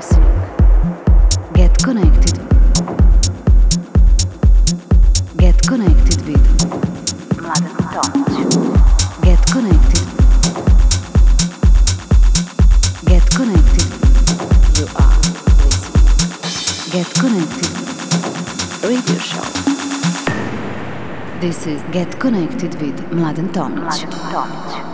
listening. Get connected. Get connected with Mladen Tomic. Get connected. Get connected. You are listening. Get connected. Radio show. This is Get Connected with Mladen Tomic. Mladen Tomic.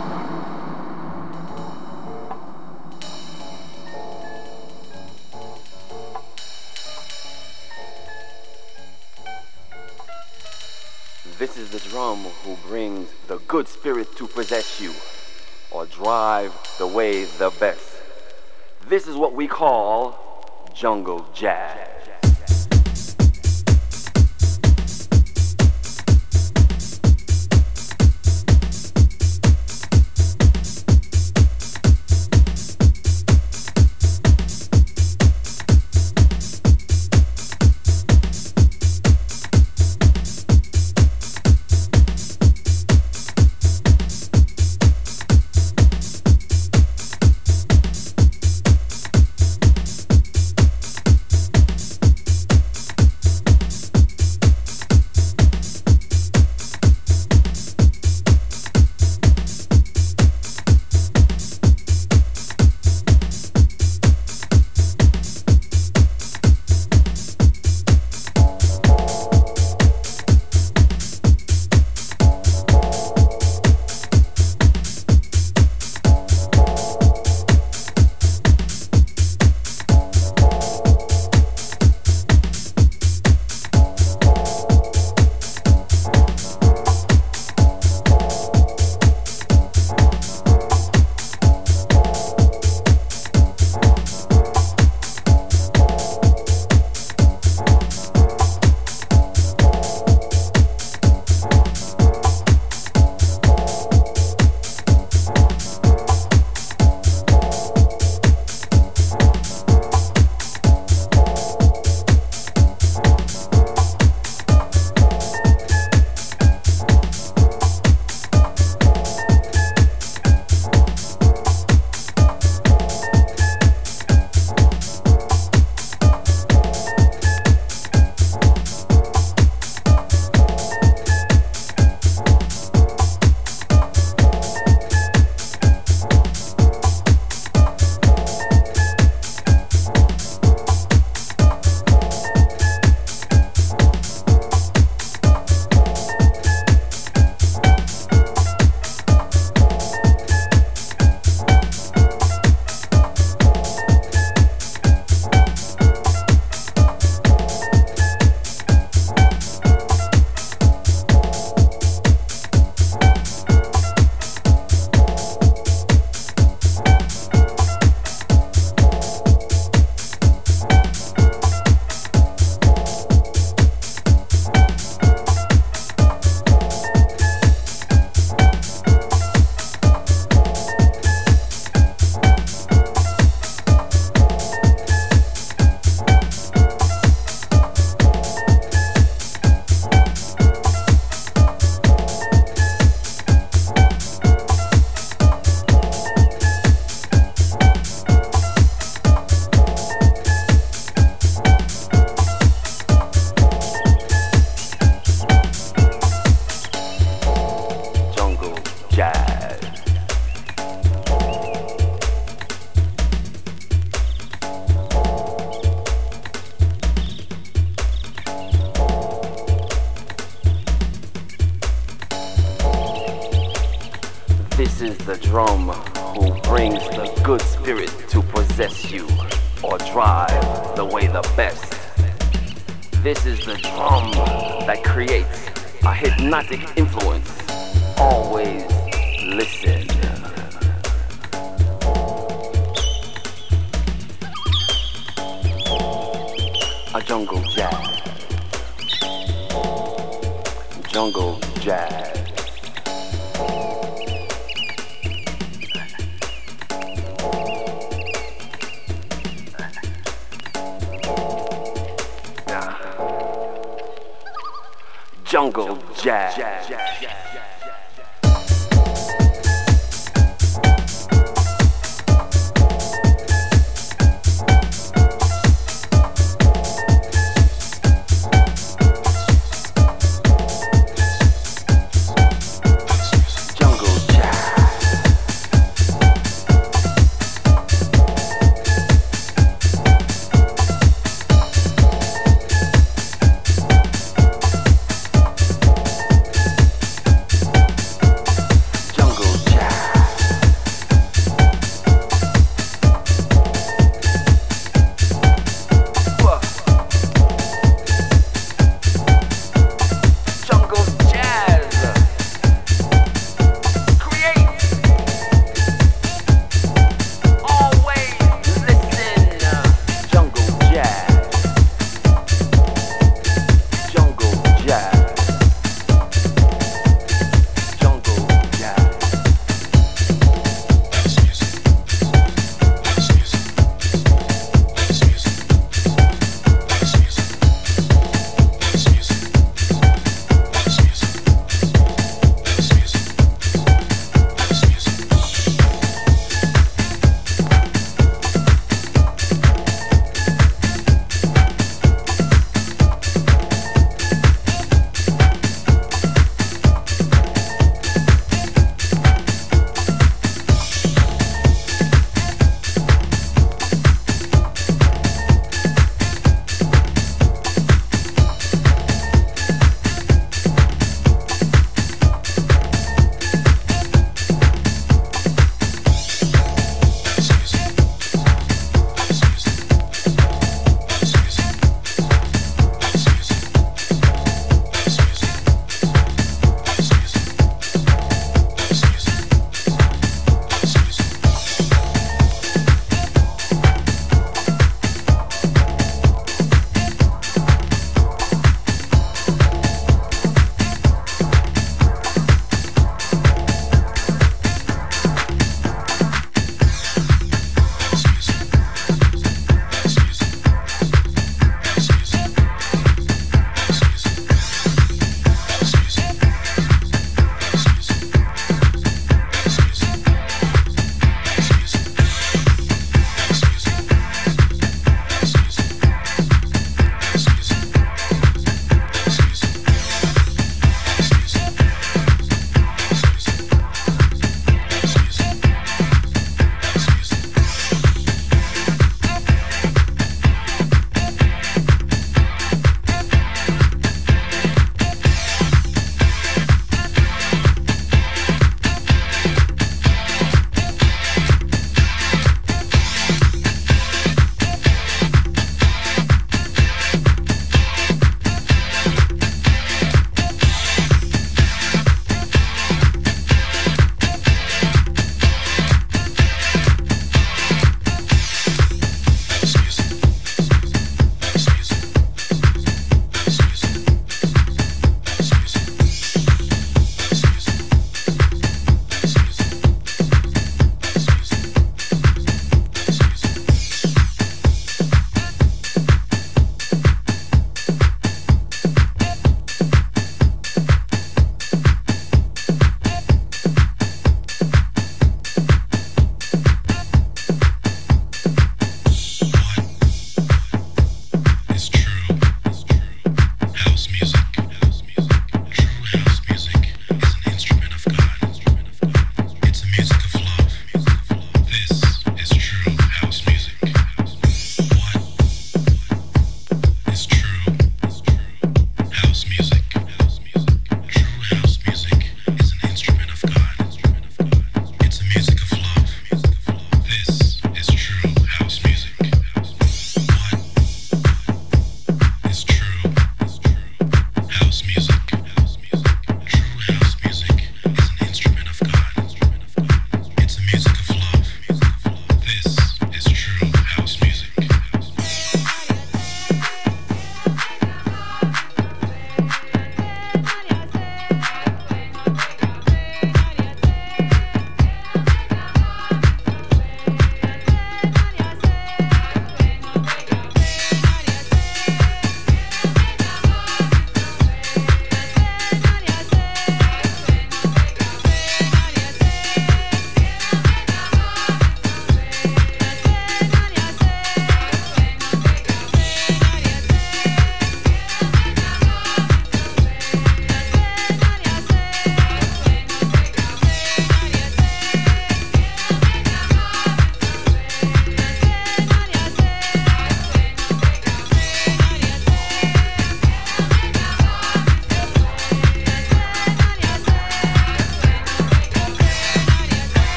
Drum who brings the good spirit to possess you or drive the way the best. This is what we call jungle jazz.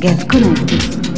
月9の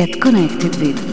Get connected with